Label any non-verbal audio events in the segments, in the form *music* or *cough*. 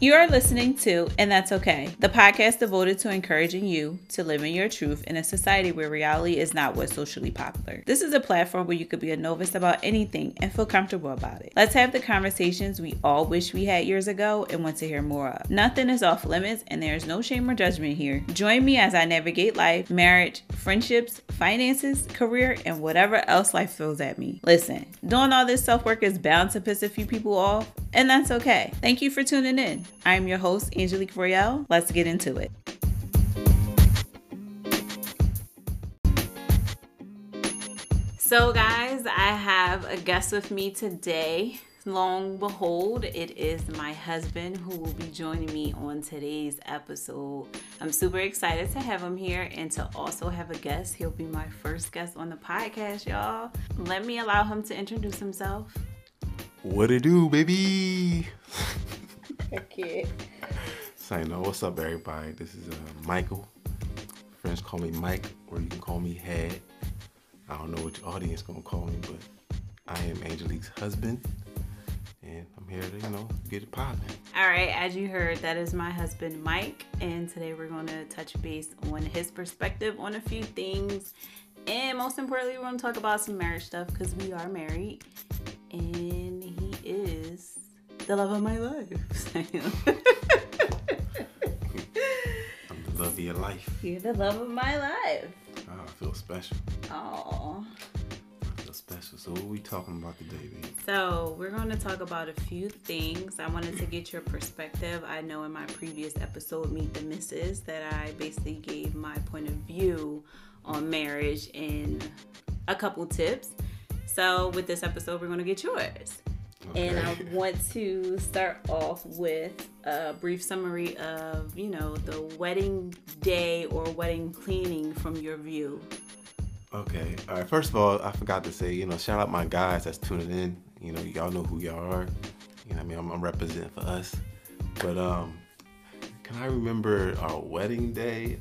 You are listening to And That's Okay, the podcast devoted to encouraging you to live in your truth in a society where reality is not what's socially popular. This is a platform where you could be a novice about anything and feel comfortable about it. Let's have the conversations we all wish we had years ago and want to hear more of. Nothing is off limits and there is no shame or judgment here. Join me as I navigate life, marriage, friendships, finances, career, and whatever else life throws at me. Listen, doing all this self work is bound to piss a few people off, and that's okay. Thank you for tuning in. I'm your host, Angelique Royale. Let's get into it. So, guys, I have a guest with me today. Long behold, it is my husband who will be joining me on today's episode. I'm super excited to have him here and to also have a guest. He'll be my first guest on the podcast, y'all. Let me allow him to introduce himself. What it do, baby? Okay. So I know what's up, everybody. This is uh, Michael. Friends call me Mike, or you can call me Head. I don't know what your audience gonna call me, but I am Angelique's husband, and I'm here to you know get it popping. All right, as you heard, that is my husband Mike, and today we're going to touch base on his perspective on a few things, and most importantly, we're going to talk about some marriage stuff because we are married, and the love of my life. *laughs* I'm the love of your life. You're the love of my life. Oh, I feel special. Oh. I feel special. So what we talking about today, baby? So, we're going to talk about a few things. I wanted to get your perspective. I know in my previous episode, Meet the Misses, that I basically gave my point of view on marriage and a couple tips. So, with this episode, we're going to get yours. And I want to start off with a brief summary of, you know, the wedding day or wedding cleaning from your view. Okay. All right. First of all, I forgot to say, you know, shout out my guys that's tuning in. You know, y'all know who y'all are. You know, what I mean, I'm, I'm representing for us. But um, can I remember our wedding day?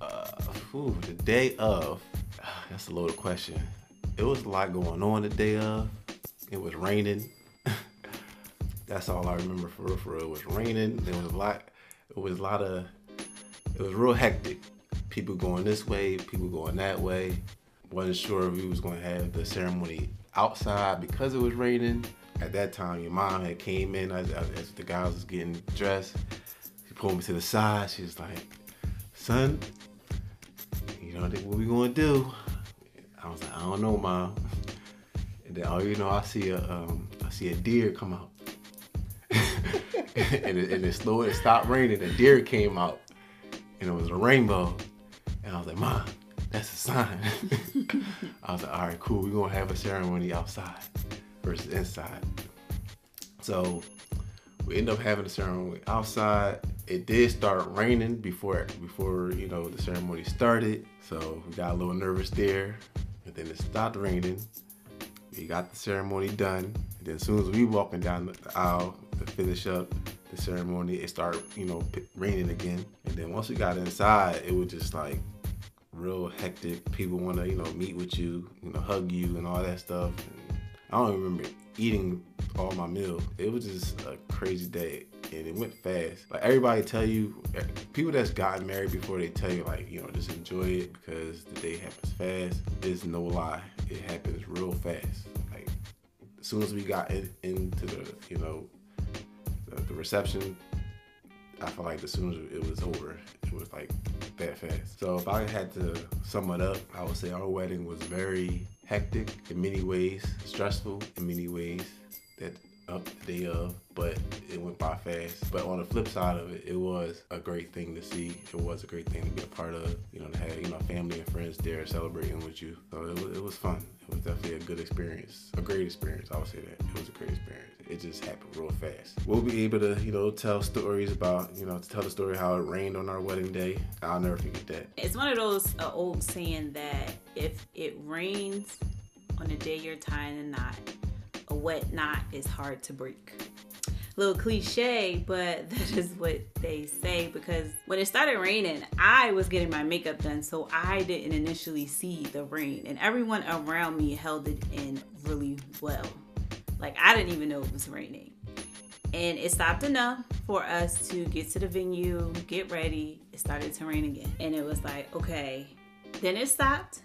Uh, ooh, the day of. *sighs* That's a loaded question. It was a lot going on the day of. It was raining. *laughs* that's all I remember for real. For real, it was raining. There was a lot. It was a lot of. It was real hectic people going this way, people going that way. Wasn't sure if we was gonna have the ceremony outside because it was raining. At that time, your mom had came in as, as the guys was getting dressed. She pulled me to the side. She was like, "Son, you know what we gonna do?" I was like, "I don't know, mom." And then, oh, you know, I see a um, I see a deer come out. *laughs* and, it, and it it stopped raining. A deer came out, and it was a rainbow. And I was like, Mom, that's a sign. *laughs* I was like, all right, cool. We're gonna have a ceremony outside versus inside. So we end up having a ceremony outside. It did start raining before before you know the ceremony started. So we got a little nervous there. And then it stopped raining. We got the ceremony done. And then as soon as we walking down the aisle to finish up the ceremony, it started, you know, raining again. And then once we got inside, it was just like real hectic. People want to, you know, meet with you, you know, hug you and all that stuff. And I don't remember eating all my meal. It was just a crazy day. And it went fast. Like everybody tell you, people that's gotten married before they tell you like, you know, just enjoy it because the day happens fast. It's no lie. It happens real fast. Like as soon as we got in, into the, you know, the, the reception, I felt like as soon as it was over, it was like that fast. So if I had to sum it up, I would say our wedding was very hectic in many ways, stressful in many ways. That up the day of, but it went by fast. But on the flip side of it, it was a great thing to see. It was a great thing to be a part of. You know, to have you know family and friends there celebrating with you. So it was, it was fun. It was definitely a good experience, a great experience. I would say that it was a great experience. It just happened real fast. We'll be able to you know tell stories about you know to tell the story how it rained on our wedding day. I'll never forget that. It's one of those uh, old saying that if it rains on the day you're tying the knot, a wet knot is hard to break. A Little cliche, but *laughs* that is what they say because when it started raining, I was getting my makeup done, so I didn't initially see the rain, and everyone around me held it in really well. Like I didn't even know it was raining. And it stopped enough for us to get to the venue, get ready. It started to rain again. And it was like, okay. Then it stopped.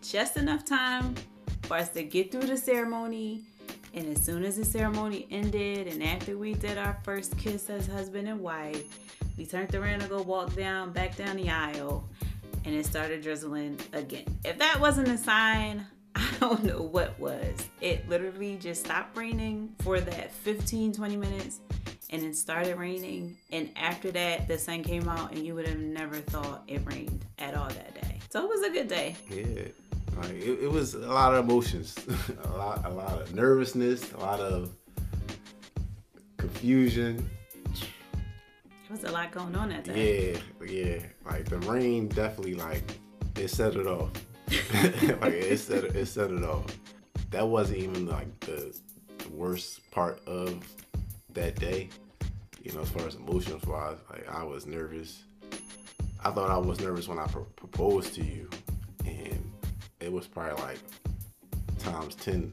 Just enough time for us to get through the ceremony. And as soon as the ceremony ended, and after we did our first kiss as husband and wife, we turned around to go walk down, back down the aisle, and it started drizzling again. If that wasn't a sign, *laughs* I don't know what was. It literally just stopped raining for that 15, 20 minutes and it started raining. And after that, the sun came out and you would have never thought it rained at all that day. So it was a good day. Yeah. Like it, it was a lot of emotions, *laughs* a lot, a lot of nervousness, a lot of confusion. It was a lot going on that day. Yeah, yeah. Like the rain definitely like it set it off. *laughs* like it set it set it off. That wasn't even like the, the worst part of that day. You know, as far as emotions wise, like I was nervous. I thought I was nervous when I pr- proposed to you, it was probably like times ten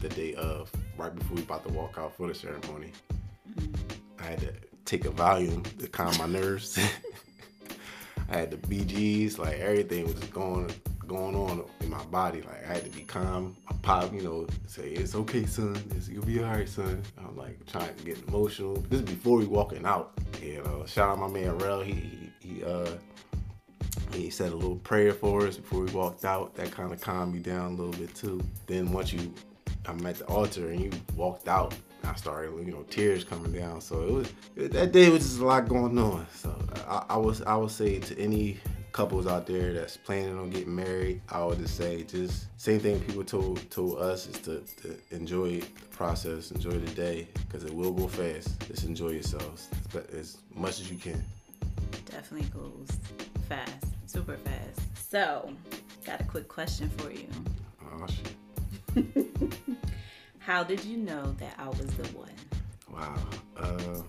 the day of, right before we about to walk out for the ceremony. I had to take a Valium to calm my nerves. *laughs* I had the BGs, like everything was going going on in my body. Like I had to be calm. I pop, you know, say it's okay, son. It's, you'll be alright, son. I'm like trying to get emotional. This is before we walking out. You know, shout out my man Rel. He he, he uh he said a little prayer for us before we walked out. That kind of calmed me down a little bit too. Then once you, I'm at the altar and you walked out, I started, you know, tears coming down. So it was that day was just a lot going on. So I, I was I would say to any couples out there that's planning on getting married, I would just say just same thing people told told us is to, to enjoy the process, enjoy the day, because it will go fast. Just enjoy yourselves as much as you can. Definitely goes fast, super fast. So, got a quick question for you. Oh shit. *laughs* How did you know that I was the one? Wow. Uh,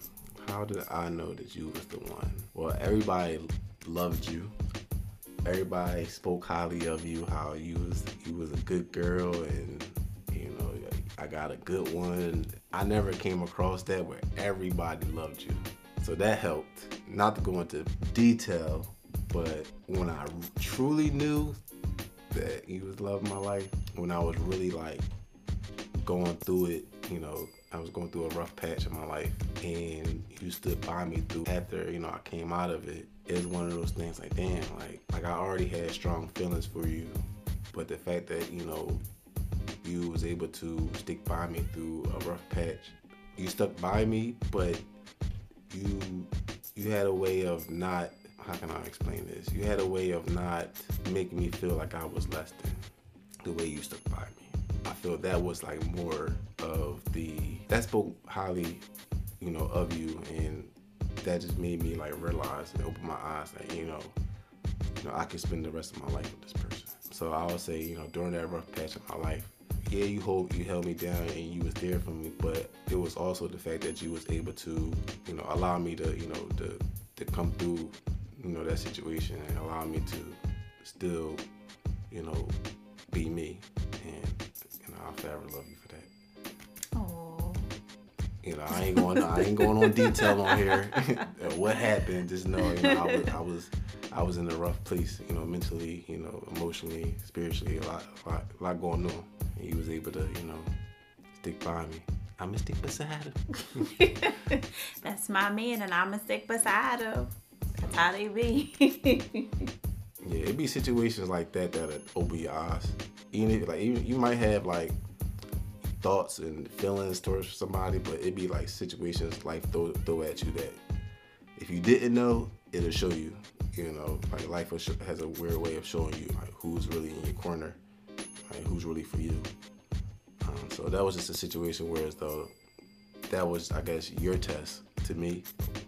how did I know that you was the one? Well, everybody loved you. Everybody spoke highly of you. How you was you was a good girl, and you know I got a good one. I never came across that where everybody loved you, so that helped. Not to go into detail, but when I truly knew that you was loving my life, when I was really like going through it, you know, I was going through a rough patch in my life, and you stood by me through. After you know, I came out of it. It was one of those things like, damn, like like I already had strong feelings for you, but the fact that you know you was able to stick by me through a rough patch, you stuck by me, but you you had a way of not. How can I explain this? You had a way of not making me feel like I was less than the way you stuck by me. I feel that was like more of the that spoke highly, you know, of you, and that just made me like realize and open my eyes that you know, you know, I could spend the rest of my life with this person. So I would say, you know, during that rough patch of my life, yeah, you hold you held me down and you was there for me, but it was also the fact that you was able to, you know, allow me to, you know, to to come through, you know, that situation and allow me to still, you know, be me. And you know, I'll forever love you for that. Oh, You know, I ain't going, I ain't going on detail on here. *laughs* what happened? Just know, you know, I was, I was, I was in a rough place. You know, mentally, you know, emotionally, spiritually, a lot, a lot, a lot going on. And he was able to, you know, stick by me. I'ma stick beside him. *laughs* that's my man, and I'ma stick beside him. How they be. *laughs* Yeah, it be situations like that that open your eyes. Even if like even, you might have like thoughts and feelings towards somebody, but it be like situations life throw throw at you that if you didn't know, it'll show you. You know, like life has a weird way of showing you like who's really in your corner, like who's really for you. Um, so that was just a situation where as though that was I guess your test to me.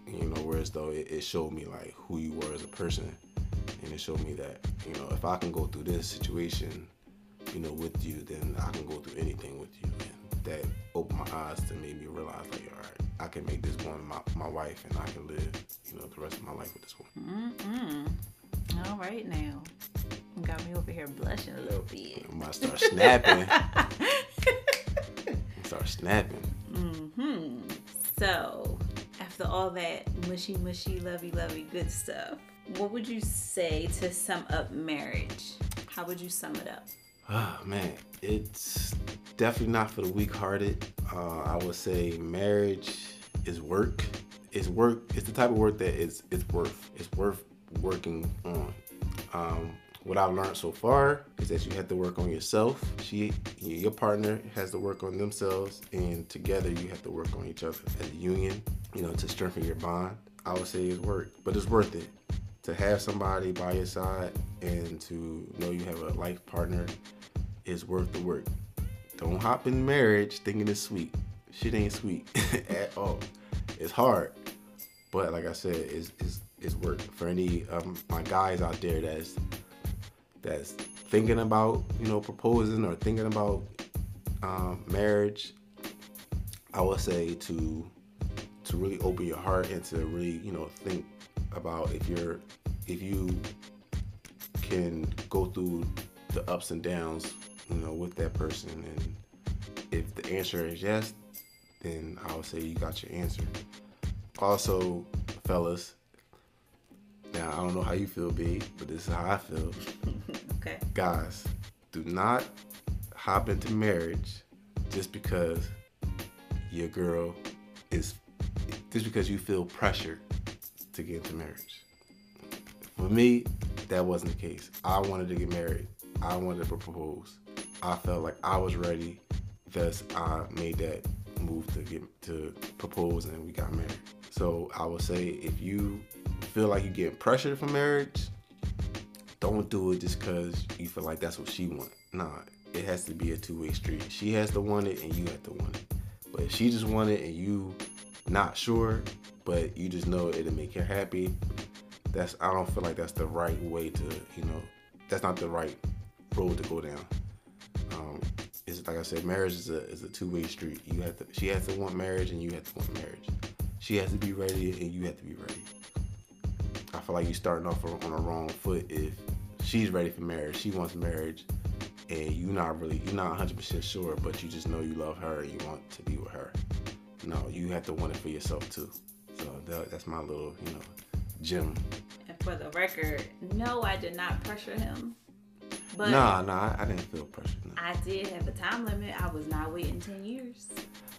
You know, whereas though it, it showed me like who you were as a person and it showed me that you know if I can go through this situation, you know, with you, then I can go through anything with you. And that opened my eyes to make me realize like, all right, I can make this one my, my wife, and I can live, you know, the rest of my life with this one. Mm-mm. All right now. Got me over here blushing a little bit. I might start snapping. *laughs* start snapping. Mm-hmm. So, after all that mushy, mushy, lovey, lovey, good stuff, what would you say to sum up marriage? How would you sum it up? Oh man, it's definitely not for the weak-hearted. Uh, I would say marriage is work. It's work. It's the type of work that is it's worth. It's worth working on. Um, what I've learned so far is that you have to work on yourself. She, your partner, has to work on themselves, and together you have to work on each other as a union. You know, to strengthen your bond. I would say it's work, but it's worth it to have somebody by your side and to know you have a life partner is worth the work. Don't hop in marriage thinking it's sweet. Shit ain't sweet *laughs* at all. It's hard, but like I said, it's, it's, it's work. For any of my guys out there that's that's thinking about you know proposing or thinking about um, marriage, I would say to to really open your heart and to really you know think about if you're if you can go through the ups and downs you know with that person. And if the answer is yes then i would say you got your answer. Also fellas now i don't know how you feel b but this is how i feel. *laughs* Okay. guys do not hop into marriage just because your girl is just because you feel pressure to get into marriage. For me that wasn't the case. I wanted to get married. I wanted to propose. I felt like i was ready. Thus i made that move to get to propose and we got married so i would say if you feel like you're getting pressured for marriage don't do it just because you feel like that's what she wants. Nah, it has to be a two-way street. She has to want it and you have to want it. But if she just want it and you not sure, but you just know it'll make her happy, that's I don't feel like that's the right way to, you know, that's not the right road to go down. Um, it's like I said, marriage is a is a two-way street. You have to she has to want marriage and you have to want marriage. She has to be ready and you have to be ready. I feel like you're starting off on on a wrong foot if she's ready for marriage, she wants marriage, and you're not really, you're not 100% sure, but you just know you love her and you want to be with her. No, you have to want it for yourself too. So that, that's my little, you know, gem. And for the record, no, I did not pressure him. But Nah, nah, I, I didn't feel pressure. No. I did have a time limit. I was not waiting 10 years.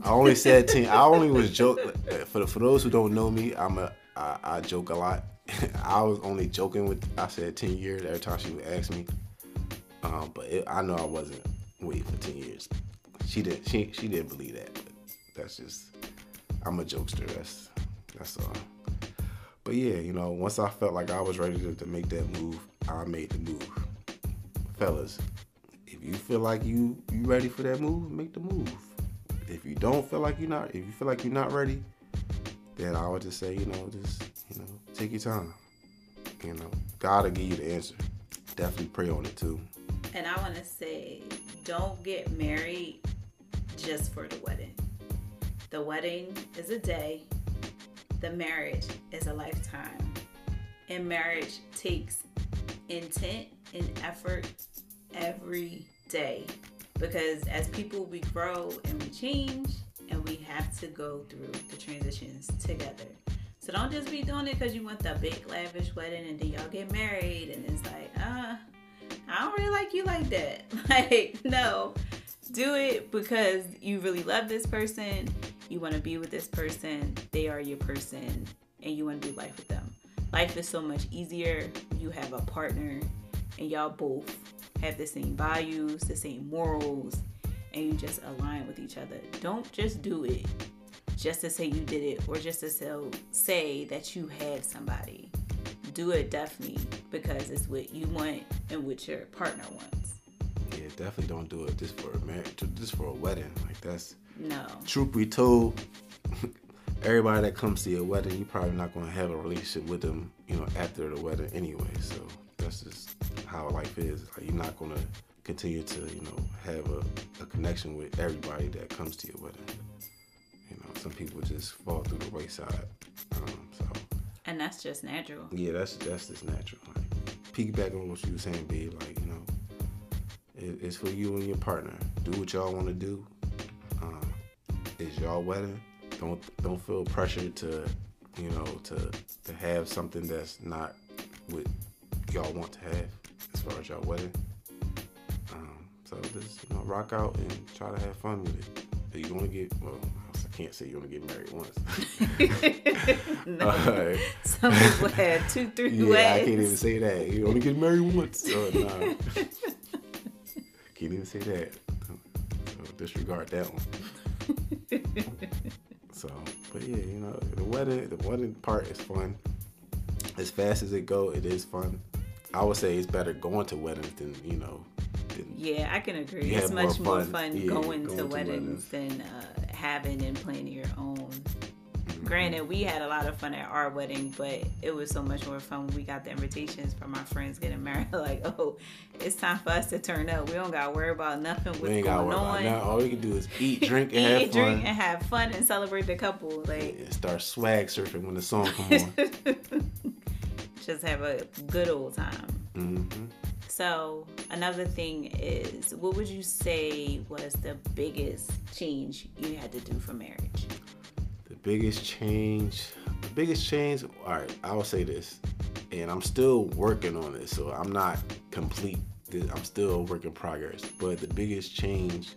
I only said ten. I only was joke. For for those who don't know me, I'm a I, I joke a lot. *laughs* I was only joking with. I said ten years every time she would ask me. Um, but it, I know I wasn't waiting for ten years. She didn't. She she didn't believe that. That's just. I'm a jokester. That's that's all. But yeah, you know, once I felt like I was ready to, to make that move, I made the move. Fellas, if you feel like you you ready for that move, make the move. If you don't feel like you're not, if you feel like you're not ready, then I would just say, you know, just you know, take your time. You know, God will give you the answer. Definitely pray on it too. And I want to say, don't get married just for the wedding. The wedding is a day, the marriage is a lifetime. And marriage takes intent and effort every day. Because as people, we grow and we change, and we have to go through the transitions together. So don't just be doing it because you want the big lavish wedding and then y'all get married and it's like, uh, I don't really like you like that. *laughs* Like, no. Do it because you really love this person, you want to be with this person, they are your person, and you want to do life with them. Life is so much easier. You have a partner, and y'all both have the same values, the same morals, and you just align with each other. Don't just do it just to say you did it or just to sell, say that you had somebody. Do it definitely because it's what you want and what your partner wants. Yeah, definitely don't do it just for a marriage, just for a wedding. Like that's No. truth be told. *laughs* Everybody that comes to your wedding, you're probably not going to have a relationship with them, you know, after the wedding anyway. So how life is. Like you're not going to continue to, you know, have a, a connection with everybody that comes to your wedding. You know, some people just fall through the wayside. Um, so And that's just natural. yeah, that's that's just natural. Like piggyback on what you were saying, B. Like you know, it, it's for you and your partner. Do what y'all want to do. Um, it's y'all wedding. don't don't feel pressured to you know to to have something that's not what y'all want to have as far as y'all wedding. Um, so just you know rock out and try to have fun with it. If you want to get well, I can't say you want to get married once. *laughs* no. *laughs* Right. Some people had two, three yeah, weddings. I can't even say that. You only get married once. So, *laughs* nah. can't even say that. So disregard that one. so, but yeah, you know, the wedding, the wedding part is fun. As fast as it go, it is fun. I would say it's better going to weddings than you know. Than yeah, I can agree. It's much more fun, more fun yeah, going, going, to, weddings, weddings. than uh, having and planning your own. Mm-hmm. Granted, we had a lot of fun at our wedding, but it was so much more fun when we got the invitations from our friends getting married. *laughs* like, oh, it's time for us to turn up. We don't got to worry about nothing. What's we ain't going on. About All we can do is eat, *laughs* drink, and eat, have fun. Eat, drink, and have fun and celebrate the couple. Like, yeah, start swag surfing when the song come *laughs* on. Just have a good old time. Mm-hmm. So, another thing is, what would you say was the biggest change you had to do for marriage? The biggest change, the biggest change, all right, I will say this, and I'm still working on it, so I'm not complete. I'm still a work in progress. But the biggest change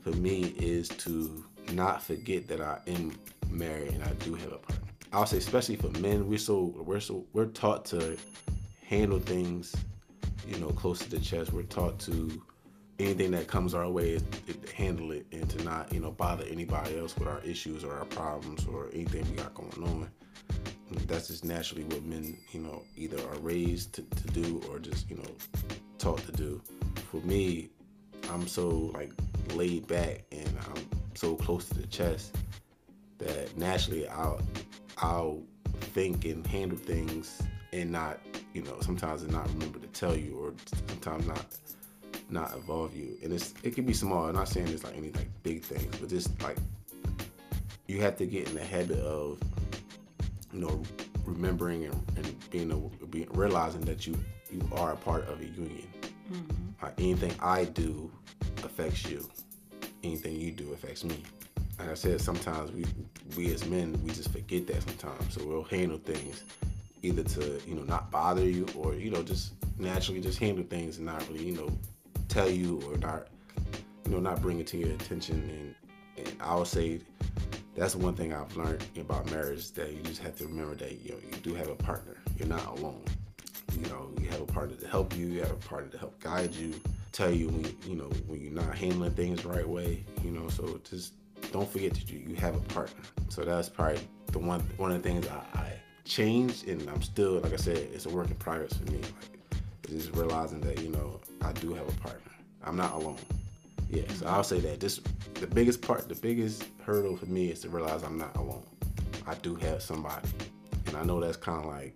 for me is to not forget that I am married and I do have a partner. I'll say, especially for men, we're so we're so we're taught to handle things you know, close to the chest. We're taught to anything that comes our way handle it and to not, you know, bother anybody else with our issues or our problems or anything we got going on. That's just naturally what men, you know, either are raised to, to do or just, you know, taught to do. For me, I'm so like laid back and I'm so close to the chest that naturally I'll I'll think and handle things and not you know sometimes and not remember to tell you or sometimes not not involve you. And it's it can be small. I'm not saying it's like any like big things but just like you have to get in the habit of you know remembering and, and being, a, being realizing that you you are a part of a union. Mm-hmm. uh, anything i do affects you. Anything you do affects me like i said sometimes we we as men we just forget that sometimes. So we'll handle things either to you know not bother you or you know just naturally just handle things and not really you know tell you or not you know not bring it to your attention. And, and I would say that's one thing I've learned about marriage that you just have to remember that you know you do have a partner. You're not alone. You know you have a partner to help you. You have a partner to help guide you tell you when you know when you're not handling things right way you know. So just don't forget that you, you have a partner so that's probably the one one of the things I, I changed, and I'm still, like I said, it's a work in progress for me. Like, just realizing that you know I do have a partner. I'm not alone. Yeah, so I'll say that. Just the biggest part, the biggest hurdle for me is to realize I'm not alone. I do have somebody, and I know that's kind of like,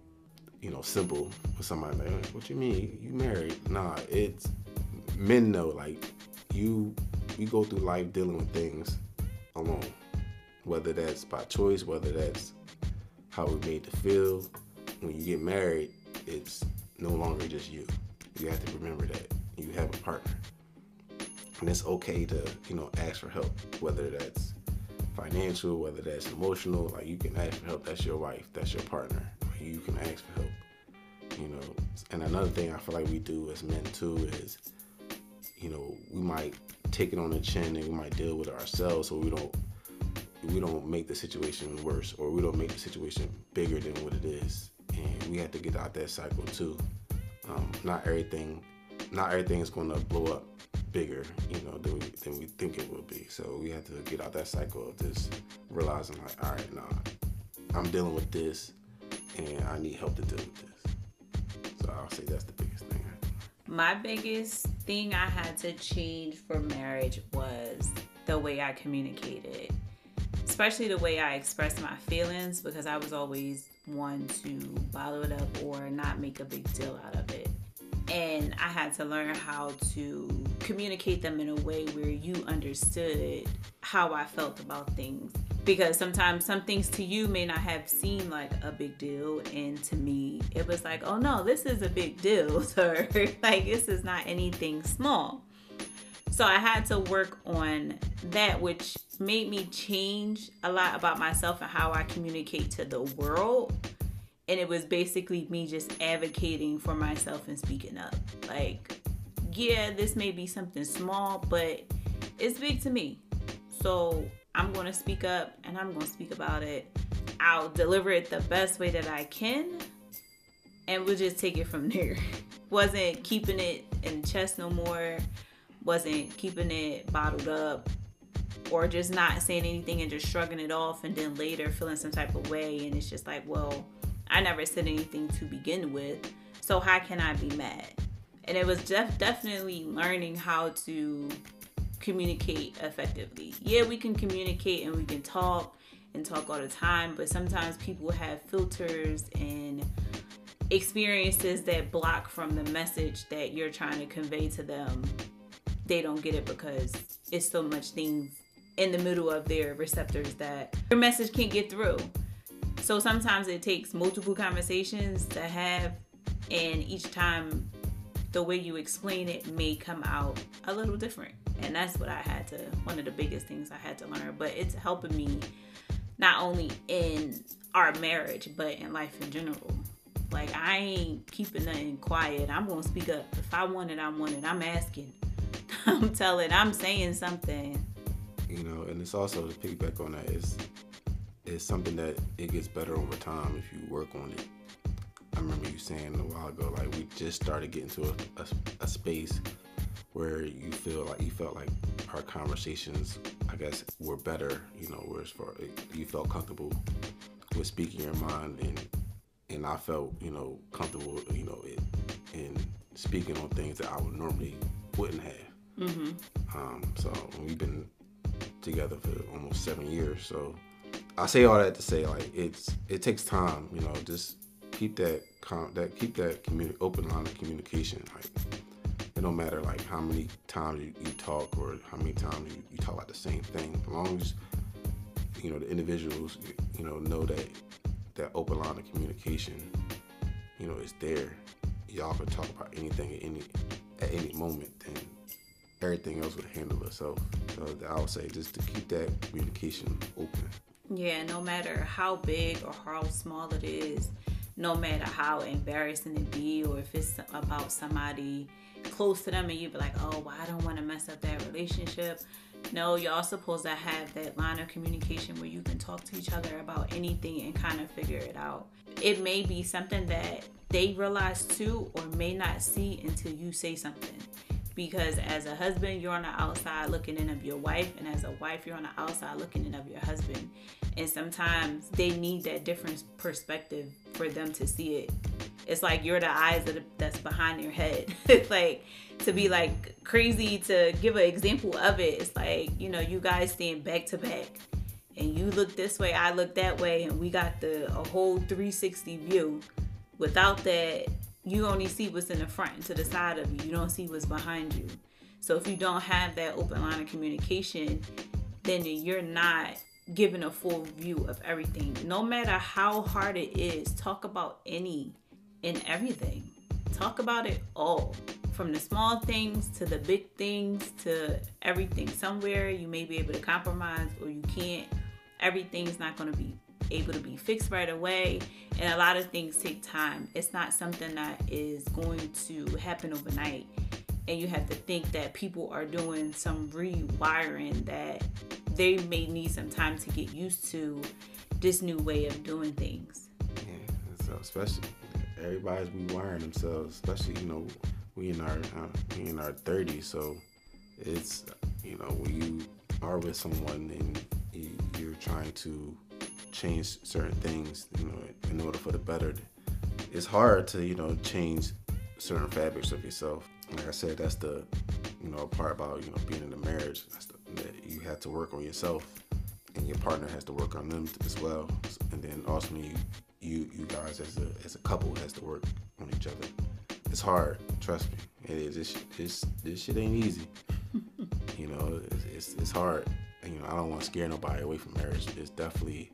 you know, simple for somebody. Like, what you mean? You married? Nah, it's men know. Like, you, you go through life dealing with things alone, whether that's by choice, whether that's how we're made to feel. When you get married, it's no longer just you. You have to remember that you have a partner. And it's okay to, you know, ask for help, whether that's financial, whether that's emotional. Like you can ask for help. That's your wife. That's your partner. you can ask for help. You know. And another thing I feel like we do as men too is, you know, we might take it on the chin and we might deal with it ourselves, so we don't we don't make the situation worse or we don't make the situation bigger than what it is. And we have to get out that cycle too. Um, not everything, not everything is going to blow up bigger, you know, than we, than we think it will be. So we have to get out that cycle of just realizing like, all right, nah, I'm dealing with this, and I need help to deal with this. So I'll say that's the biggest thing. My biggest thing I had to change for marriage was the way I communicated especially the way I expressed my feelings because I was always one to bottle it up or not make a big deal out of it. And I had to learn how to communicate them in a way where you understood how I felt about things. Because sometimes some things to you may not have seemed like a big deal. And to me, it was like, oh no, this is a big deal, *laughs* sir. like, this is not anything small. So I had to work on that, which made me change a lot about myself and how I communicate to the world. And it was basically me just advocating for myself and speaking up. Like, yeah, this may be something small, but it's big to me. So I'm going to speak up and I'm going to speak about it. I'll deliver it the best way that I can. And we'll just take it from *laughs* there. Wasn't keeping it in the chest no more. Wasn't keeping it bottled up or just not saying anything and just shrugging it off and then later feeling some type of way and it's just like well i never said anything to begin with so how can i be mad? And it was def- definitely learning how to communicate effectively. Yeah we can communicate and we can talk and talk all the time but sometimes people have filters and experiences that block from the message that you're trying to convey to them. They don't get it because it's so much things in the middle of their receptors that your message can't get through. So sometimes it takes multiple conversations to have, and each time the way you explain it may come out a little different. And that's what I had to, one of the biggest things I had to learn. But it's helping me not only in our marriage, but in life in general. Like, I ain't keeping nothing quiet. I'm going to speak up. If I want it, I want it. I'm asking. *laughs* I'm telling, I'm saying something you know, and it's also to piggyback on that is is something that it gets better over time if you work on it. I remember you saying a while ago, like we just started getting to a, a, a space where you feel like you felt like our conversations, I guess, were better. You know, where as far you felt comfortable with speaking your mind, and and I felt you know comfortable, you know, in, in speaking on things that I would normally wouldn't have. Mm-hmm. Um, so we've been together for almost seven years. So I say all that to say like it's it takes time. You know, just keep that com- that keep that communi- open line of communication. Like it don't matter like how many times you, you talk or how many times you, you talk about the same thing. As long as you know the individuals you know know that that open line of communication you know is there. Y'all can talk about anything at any at any moment. Then everything else would handle itself. So I would say just to keep that communication open. Yeah, no matter how big or how small it is, no matter how embarrassing it be, or if it's about somebody close to them and you'd be like, oh, well, I don't want to mess up that relationship. No, y'all supposed to have that line of communication where you can talk to each other about anything and kind of figure it out. It may be something that they realize too or may not see until you say something because as a husband you're on the outside looking in of your wife and as a wife you're on the outside looking in of your husband. And sometimes they need that different perspective for them to see it. It's like you're the eyes that that's behind their head. *laughs* It's like to be like crazy to give an example of it it's like you know you guys stand back to back. And you look this way i look that way and we got the a whole 360 view. Without that you only see what's in the front and to the side of you. You don't see what's behind you. So if you don't have that open line of communication, then you're not given a full view of everything. No matter how hard it is, talk about any and everything. Talk about it all. From the small things to the big things to everything. Somewhere you may be able to compromise or you can't. Everything's not going to be able to be fixed right away. And a lot of things take time. It's not something that is going to happen overnight. And you have to think that people are doing some rewiring that they may need some time to get used to this new way of doing things. Yeah, so especially everybody's rewiring themselves, especially you know we in our uh, we in our 30s, so it's you know when you are with someone and you're trying to change certain things, you know, in order for the better. It's hard to, you know, change certain fabrics of yourself. Like I said, that's the, you know, part about, you know, being in a marriage. The, that you have to work on yourself and your partner has to work on them as well. And then ultimately you, you guys as a, as a couple has to work on each other. It's hard, trust me. It is. This, this, this shit ain't easy. *laughs* you know, it's, it's, it's hard. You know, I don't want to scare nobody away from marriage. It's definitely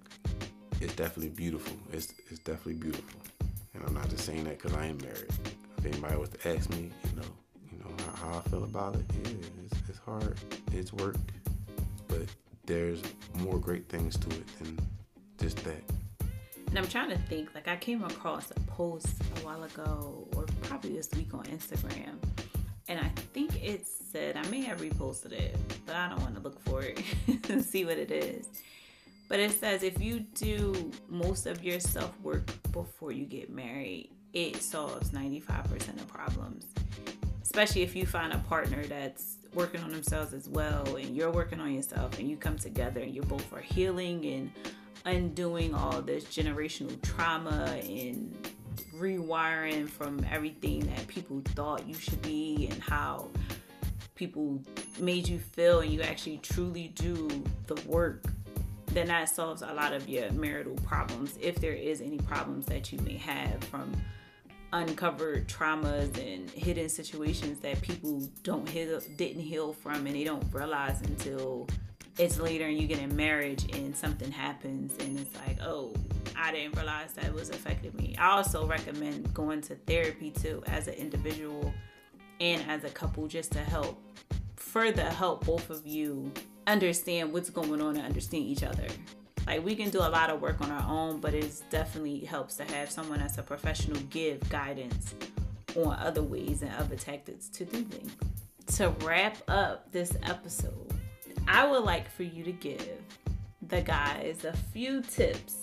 it's definitely beautiful. It's it's definitely beautiful, and I'm not just saying that because I am married. If anybody was to ask me, you know, you know how, how I feel about it, yeah, it's, it's hard. It's work, but there's more great things to it than just that. And I'm trying to think, like I came across a post a while ago, or probably this week on Instagram, and I think it said I may have reposted it, but I don't want to look for it *laughs* and see what it is. But it says if you do most of your self work before you get married, it solves 95% of problems. Especially if you find a partner that's working on themselves as well and you're working on yourself and you come together and you both are healing and undoing all this generational trauma and rewiring from everything that people thought you should be and how people made you feel and you actually truly do the work then that solves a lot of your marital problems if there is any problems that you may have from uncovered traumas and hidden situations that people don't heal didn't heal from and they don't realize until it's later and you get in marriage and something happens and it's like, oh, I didn't realize that was affecting me. I also recommend going to therapy too as an individual and as a couple just to help further help both of you understand what's going on and understand each other. Like we can do a lot of work on our own, but it definitely helps to have someone that's a professional give guidance on other ways and other tactics to do things. To wrap up this episode, I would like for you to give the guys a few tips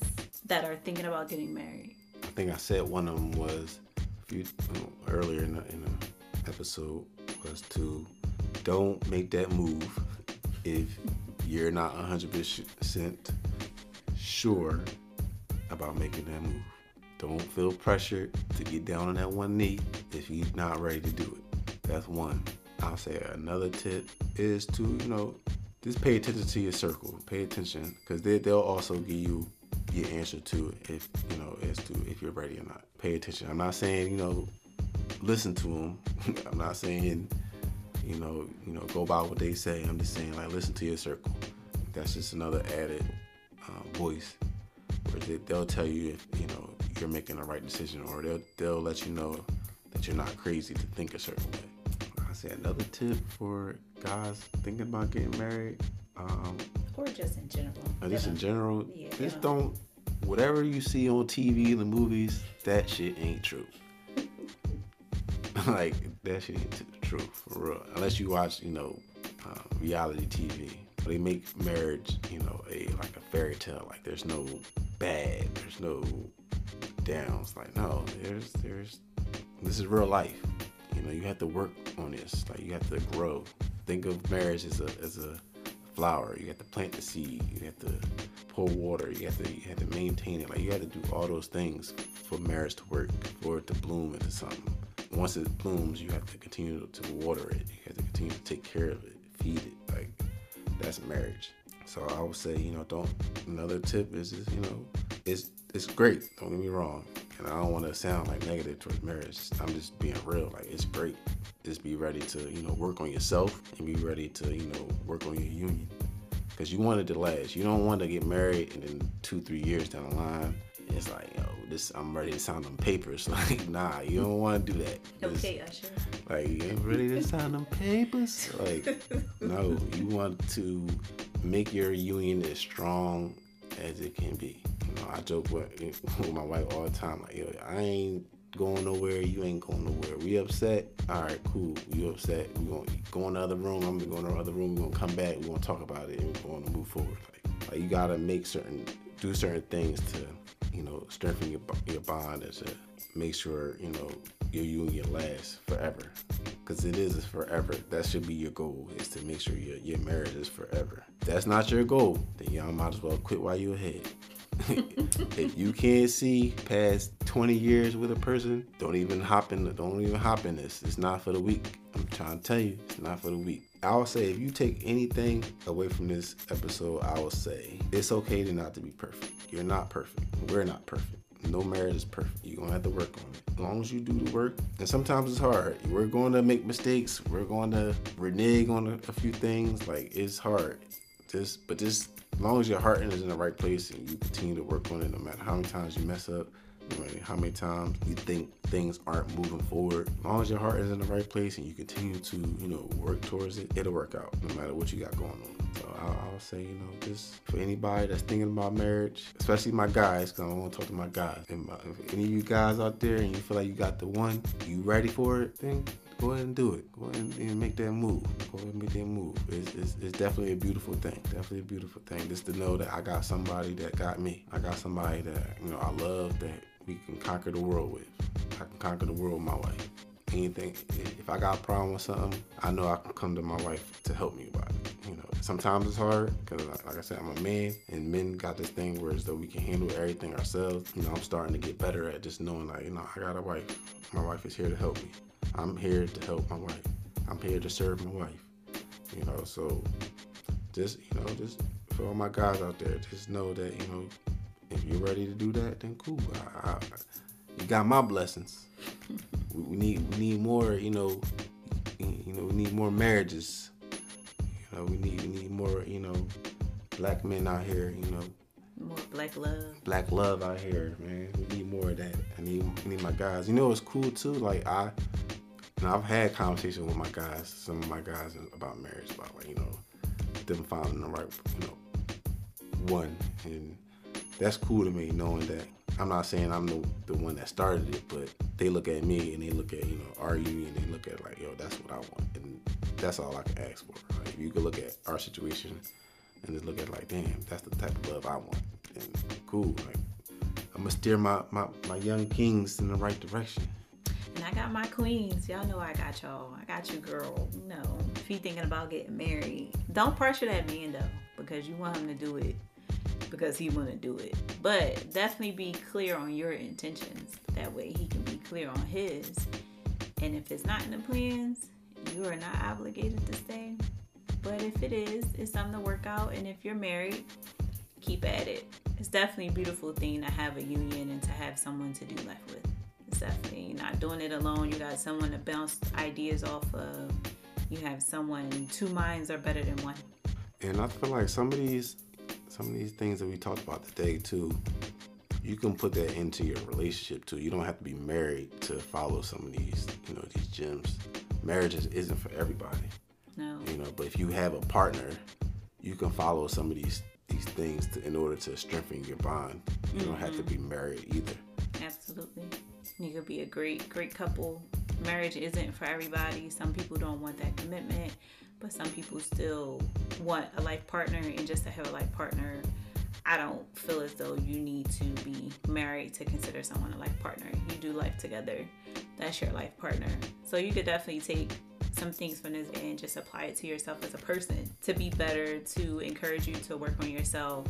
that are thinking about getting married. I think I said one of them was a few oh, earlier in the, in the episode was to don't make that move if you're not 100% sure about making that move. Don't feel pressured to get down on that one knee if you're not ready to do it. That's one. I'll say another tip is to, you know, just pay attention to your circle. Pay attention because they, they'll also give you your answer to it if you know as to if you're ready or not. Pay attention. I'm not saying you know listen to them. *laughs* I'm not saying you know you know go by what they say. I'm just saying like listen to your circle. That's just another added uh, voice where they, they'll tell you if you know you're making the right decision or they'll they'll let you know that you're not crazy to think a certain way. I say another tip for guys thinking about getting married. Um, or just in general. Or just in general. Yeah. Just don't, whatever you see on TV in the movies, that shit ain't true. *laughs* like, that shit ain't true, for real. Unless you watch, you know, uh, reality TV. They make marriage, you know, a like a fairy tale. Like there's no bad, there's no downs. Like no, there's there's this is real life. You know, you have to work on this. Like you have to grow think of marriage as a as a flower. You have to plant the seed. You have to pour water. You have to you have to maintain it. Like you have to do all those things for marriage to work, for it to bloom into something. Once it blooms, you have to continue to water it. You have to continue to take care of it, feed it. Like that's marriage. So I would say, you know, don't. Another tip is, is you know, it's it's great. Don't get me wrong. And I don't want to sound like negative towards marriage. I'm just being real. Like it's great just be ready to you know work on yourself and be ready to you know work on your union because you want it to last you don't want to get married and then two three years down the line it's like yo this i'm ready to sign them papers *laughs* like nah you don't want to do that okay usher like you ain't ready to sign them papers like *laughs* no you want to make your union as strong as it can be you know i joke with, *laughs* with my wife all the time like yo i ain't going nowhere. You ain't going nowhere. We upset. All right, cool. You upset. We gonna go in the other room. I'm gonna go in the other room. We gonna come back. We gonna talk about it. and We're gonna move forward. Like, like you gotta make certain, do certain things to, you know, strengthen your your bond and to make sure you know your union lasts forever. Cause it is forever. That should be your goal. Is to make sure your your marriage is forever. If that's not your goal. Then y'all might as well quit while you're ahead. *laughs* if you can't see past 20 years with a person, don't even hop in. Don't even hop in this. It's not for the weak. I'm trying to tell you, it's not for the weak. I would say if you take anything away from this episode, I would say it's okay to not to be perfect. You're not perfect. We're not perfect. No marriage is perfect. You're gonna have to work on it. As long as you do the work, and sometimes it's hard. We're going to make mistakes. We're going to renege on a, a few things. Like it's hard. Just, but just as long as your heart is in the right place and you continue to work on it, no matter how many times you mess up, I mean, how many times you think things aren't moving forward? As long as your heart is in the right place and you continue to, you know, work towards it, it'll work out no matter what you got going on. So I'll, I'll say, you know, just for anybody that's thinking about marriage, especially my guys, because I want to talk to my guys. And my, if any of you guys out there and you feel like you got the one, you ready for it, then go ahead and do it. Go ahead and make that move. Go ahead and make that move. It's, it's, it's, definitely a beautiful thing. Definitely a beautiful thing. Just to know that I got somebody that got me. I got somebody that, you know, I love that we can conquer the world with. I can conquer the world my wife. Anything, if I got a problem with something, I know I can come to my wife to help me about it. You know, sometimes it's hard because, like I said, I'm a man, and men got this thing where as though we can handle everything ourselves. You know, I'm starting to get better at just knowing, like, you know, I got a wife. My wife is here to help me. I'm here to help my wife. I'm here to serve my wife. You know, so just you know, just for all my guys out there, just know that you know if you're ready to do that, then cool. I, I, you got my blessings. *laughs* We, we, need we need more. You know, you know we need more marriages. You know we need we need more. You know, black men out here. You know. More black love. Black love out here, man. We need more of that. I need, I need my guys. You know, it's cool too. Like I, know, I've had conversations with my guys, some of my guys about marriage, about like you know, them finding the right, you know, one, and that's cool to me knowing that I'm not saying I'm the, the one that started it, but they look at me and they look at, you know, our union, they look at like, yo, that's what I want. And that's all I can ask for. Right? If you could look at our situation and just look at like, damn, that's the type of love I want. And cool. Like I'm gonna steer my, my, my young kings in the right direction. And I got my queens. Y'all know I got y'all. I got you, girl. You know, if you thinking about getting married, don't pressure that man though, because you want him to do it because he want to do it. But definitely be clear on your intentions. That way he can be clear on his. And if it's not in the plans, you are not obligated to stay. But if it is, it's something to work out. And if you're married, keep at it. It's definitely a beautiful thing to have a union and to have someone to do life with. It's definitely not doing it alone. You got someone to bounce ideas off of. You have someone, two minds are better than one. And I feel like some of these some of these things that we talked about today too, you can put that into your relationship too. You don't have to be married to follow some of these, you know, these gems. Marriage isn't for everybody. No. You know, but if you have a partner, you can follow some of these these things to, in order to strengthen your bond. You mm-hmm. don't have to be mm-hmm. married either. Absolutely. You could be a great, great couple. Marriage isn't for everybody. Some people don't want that commitment but some people still want a life partner and just to have a life partner i don't feel as though you need to be married to consider someone a life partner you do life together that's your life partner so you could definitely take some things from this and just apply it to yourself as a person to be better to encourage you to work on yourself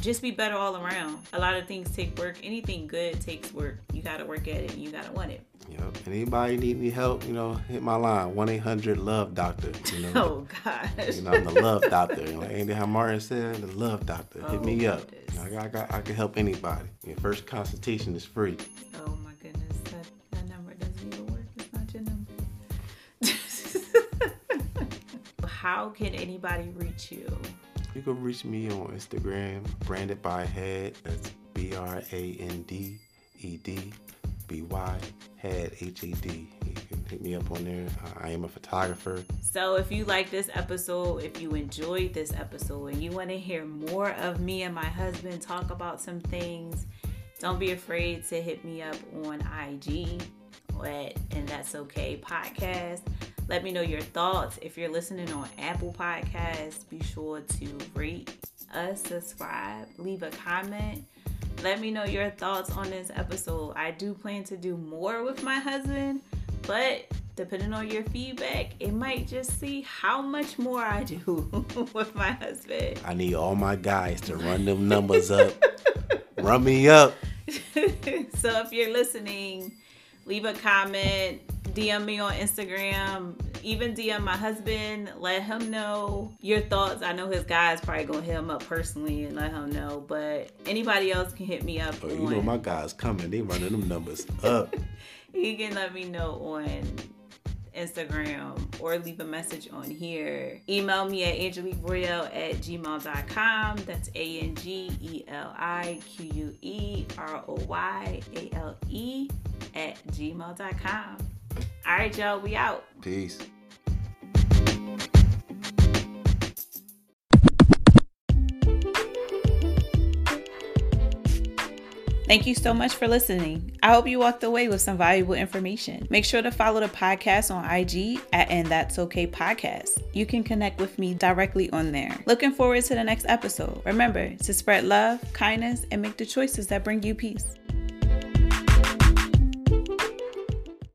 just be better all around. A lot of things take work. Anything good takes work. You got to work at it and you got to want it. Yep. Anybody need any help, you know, hit my line, 1 800 Love Doctor. You know, *laughs* oh, gosh. You know, I'm the Love Doctor. Like Andy how Martin said, the Love Doctor. Hit oh, me up. You know, I, got, I can help anybody. Your first consultation is free. Oh, my goodness. That, that number doesn't even work. It's not your number. *laughs* how can anybody reach you? You can reach me on Instagram, branded by Had. That's B R A N D E D B Y Had H A D. You can hit me up on there. I am a photographer. So if you like this episode, if you enjoyed this episode, and you want to hear more of me and my husband talk about some things, don't be afraid to hit me up on IG at and that's okay podcast. Let me know your thoughts. If you're listening on Apple Podcasts, be sure to rate us, subscribe, leave a comment. Let me know your thoughts on this episode. I do plan to do more with my husband, but depending on your feedback, it might just see how much more I do *laughs* with my husband. I need all my guys to run them numbers up. *laughs* run me up. *laughs* so if you're listening, leave a comment, DM me on Instagram, even DM my husband, let him know your thoughts. I know his guy's probably gonna hit him up personally and let him know, but anybody else can hit me up. Oh, you know my guys coming, they running them numbers up. *laughs* he can let me know on Instagram, or leave a message on here. Email me at angeliqueroyale at gmail.com. That's A N G E L I Q U E R O Y A L E at gmail.com. All right, y'all, we out. Peace. Thank you so much for listening. I hope you walked away with some valuable information. Make sure to follow the podcast on IG at And That's Okay Podcast. You can connect with me directly on there. Looking forward to the next episode. Remember to spread love, kindness, and make the choices that bring you peace.